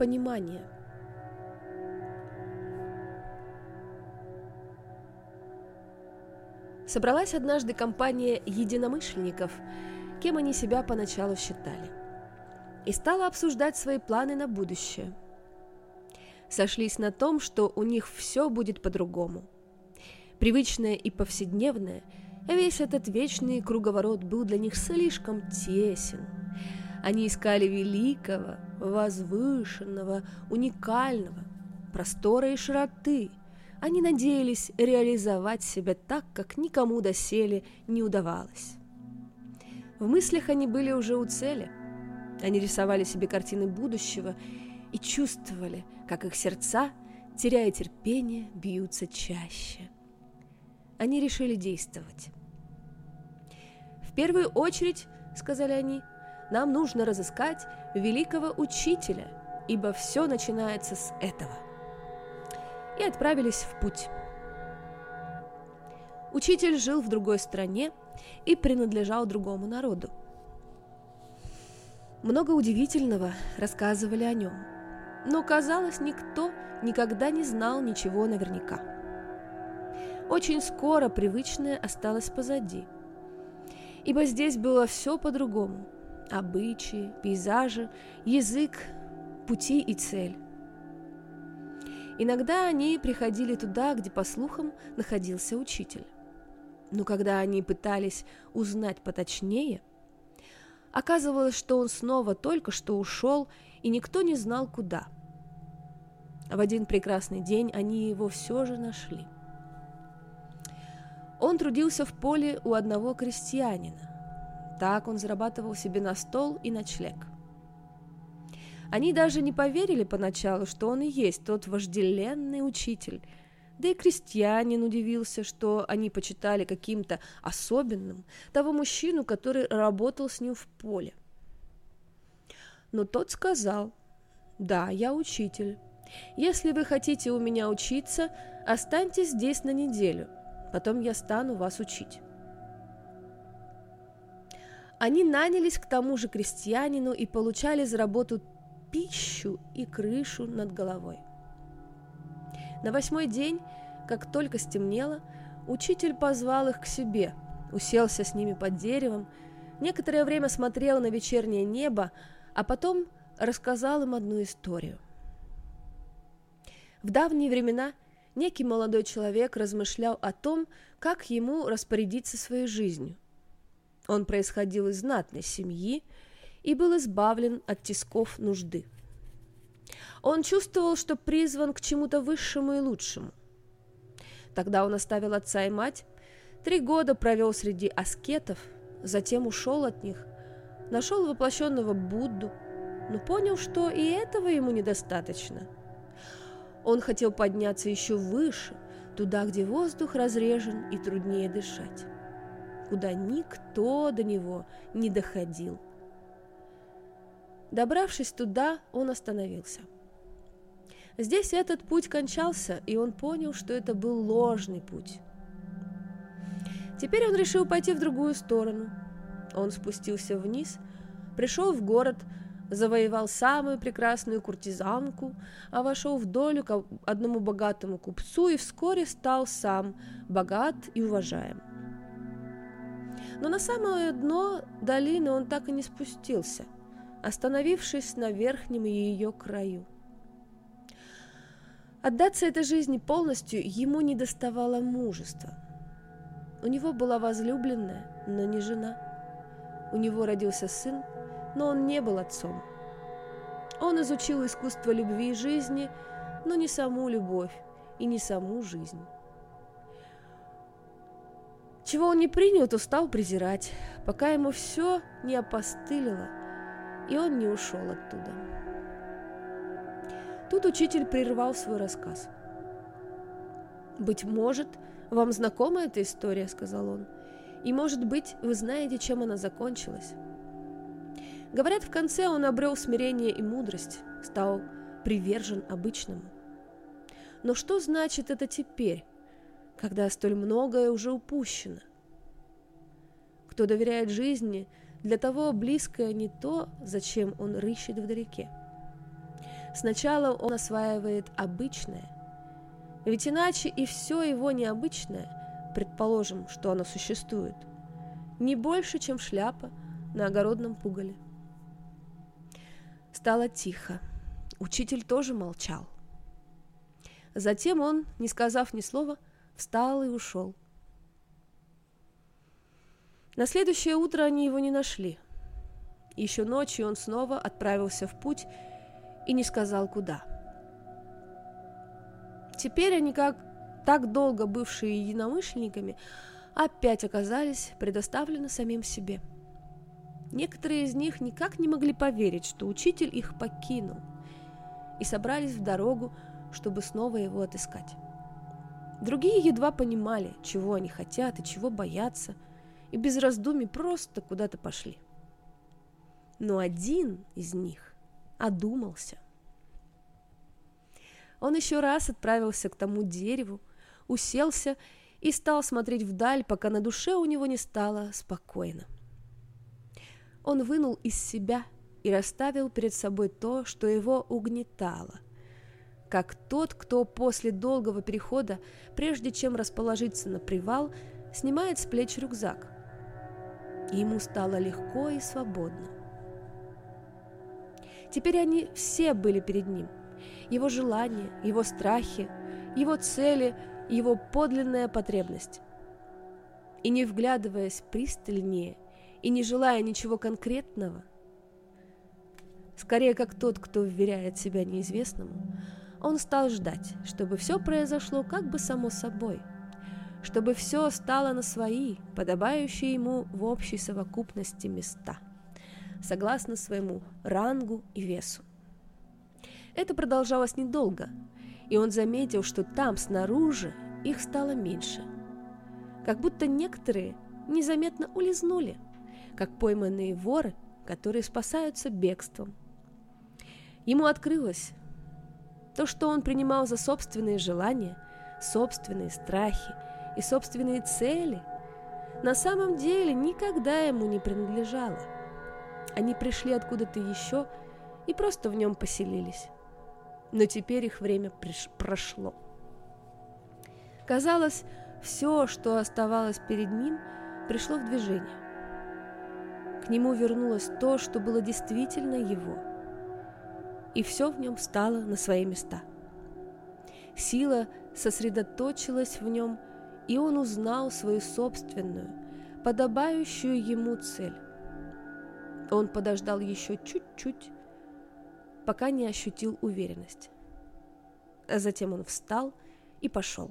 понимания. Собралась однажды компания единомышленников, кем они себя поначалу считали, и стала обсуждать свои планы на будущее. Сошлись на том, что у них все будет по-другому. Привычное и повседневное, весь этот вечный круговорот был для них слишком тесен. Они искали великого, возвышенного, уникального, простора и широты. Они надеялись реализовать себя так, как никому доселе не удавалось. В мыслях они были уже у цели. Они рисовали себе картины будущего и чувствовали, как их сердца, теряя терпение, бьются чаще. Они решили действовать. «В первую очередь, — сказали они, — нам нужно разыскать великого учителя, ибо все начинается с этого». И отправились в путь. Учитель жил в другой стране и принадлежал другому народу. Много удивительного рассказывали о нем, но, казалось, никто никогда не знал ничего наверняка. Очень скоро привычное осталось позади, ибо здесь было все по-другому – обычаи, пейзажи, язык, пути и цель. Иногда они приходили туда, где, по слухам, находился учитель. Но когда они пытались узнать поточнее, оказывалось, что он снова только что ушел, и никто не знал, куда. В один прекрасный день они его все же нашли. Он трудился в поле у одного крестьянина. Так он зарабатывал себе на стол и ночлег. Они даже не поверили поначалу, что он и есть тот вожделенный учитель – да и крестьянин удивился, что они почитали каким-то особенным того мужчину, который работал с ним в поле. Но тот сказал, «Да, я учитель. Если вы хотите у меня учиться, останьтесь здесь на неделю, потом я стану вас учить». Они нанялись к тому же крестьянину и получали за работу пищу и крышу над головой. На восьмой день, как только стемнело, учитель позвал их к себе, уселся с ними под деревом, некоторое время смотрел на вечернее небо, а потом рассказал им одну историю. В давние времена некий молодой человек размышлял о том, как ему распорядиться своей жизнью. Он происходил из знатной семьи и был избавлен от тисков нужды. Он чувствовал, что призван к чему-то высшему и лучшему. Тогда он оставил отца и мать, три года провел среди аскетов, затем ушел от них, нашел воплощенного Будду, но понял, что и этого ему недостаточно. Он хотел подняться еще выше, туда, где воздух разрежен и труднее дышать, куда никто до него не доходил. Добравшись туда, он остановился – Здесь этот путь кончался, и он понял, что это был ложный путь. Теперь он решил пойти в другую сторону. Он спустился вниз, пришел в город, завоевал самую прекрасную куртизанку, а вошел в долю к одному богатому купцу и вскоре стал сам богат и уважаем. Но на самое дно долины он так и не спустился, остановившись на верхнем ее краю. Отдаться этой жизни полностью ему не доставало мужества. У него была возлюбленная, но не жена. У него родился сын, но он не был отцом. Он изучил искусство любви и жизни, но не саму любовь и не саму жизнь. Чего он не принял, то стал презирать, пока ему все не опостылило, и он не ушел оттуда. Тут учитель прервал свой рассказ. «Быть может, вам знакома эта история», — сказал он, «и, может быть, вы знаете, чем она закончилась». Говорят, в конце он обрел смирение и мудрость, стал привержен обычному. Но что значит это теперь, когда столь многое уже упущено? Кто доверяет жизни, для того близкое не то, зачем он рыщет вдалеке. Сначала он осваивает обычное, ведь иначе и все его необычное, предположим, что оно существует, не больше, чем шляпа на огородном пугале. Стало тихо. Учитель тоже молчал. Затем он, не сказав ни слова, встал и ушел. На следующее утро они его не нашли. Еще ночью он снова отправился в путь и не сказал куда. Теперь они, как так долго бывшие единомышленниками, опять оказались предоставлены самим себе. Некоторые из них никак не могли поверить, что учитель их покинул, и собрались в дорогу, чтобы снова его отыскать. Другие едва понимали, чего они хотят и чего боятся, и без раздумий просто куда-то пошли. Но один из них одумался. Он еще раз отправился к тому дереву, уселся и стал смотреть вдаль, пока на душе у него не стало спокойно. Он вынул из себя и расставил перед собой то, что его угнетало – как тот, кто после долгого перехода, прежде чем расположиться на привал, снимает с плеч рюкзак. Ему стало легко и свободно. Теперь они все были перед ним. Его желания, его страхи, его цели, его подлинная потребность. И не вглядываясь пристальнее и не желая ничего конкретного, скорее как тот, кто вверяет себя неизвестному, он стал ждать, чтобы все произошло как бы само собой, чтобы все стало на свои, подобающие ему в общей совокупности места, согласно своему рангу и весу. Это продолжалось недолго, и он заметил, что там, снаружи, их стало меньше. Как будто некоторые незаметно улизнули, как пойманные воры, которые спасаются бегством. Ему открылось, то, что он принимал за собственные желания, собственные страхи и собственные цели, на самом деле никогда ему не принадлежало. Они пришли откуда-то еще и просто в нем поселились. Но теперь их время прошло. Казалось, все, что оставалось перед ним, пришло в движение. К нему вернулось то, что было действительно его – и все в нем стало на свои места. Сила сосредоточилась в нем, и он узнал свою собственную, подобающую ему цель. Он подождал еще чуть-чуть, пока не ощутил уверенность. А затем он встал и пошел.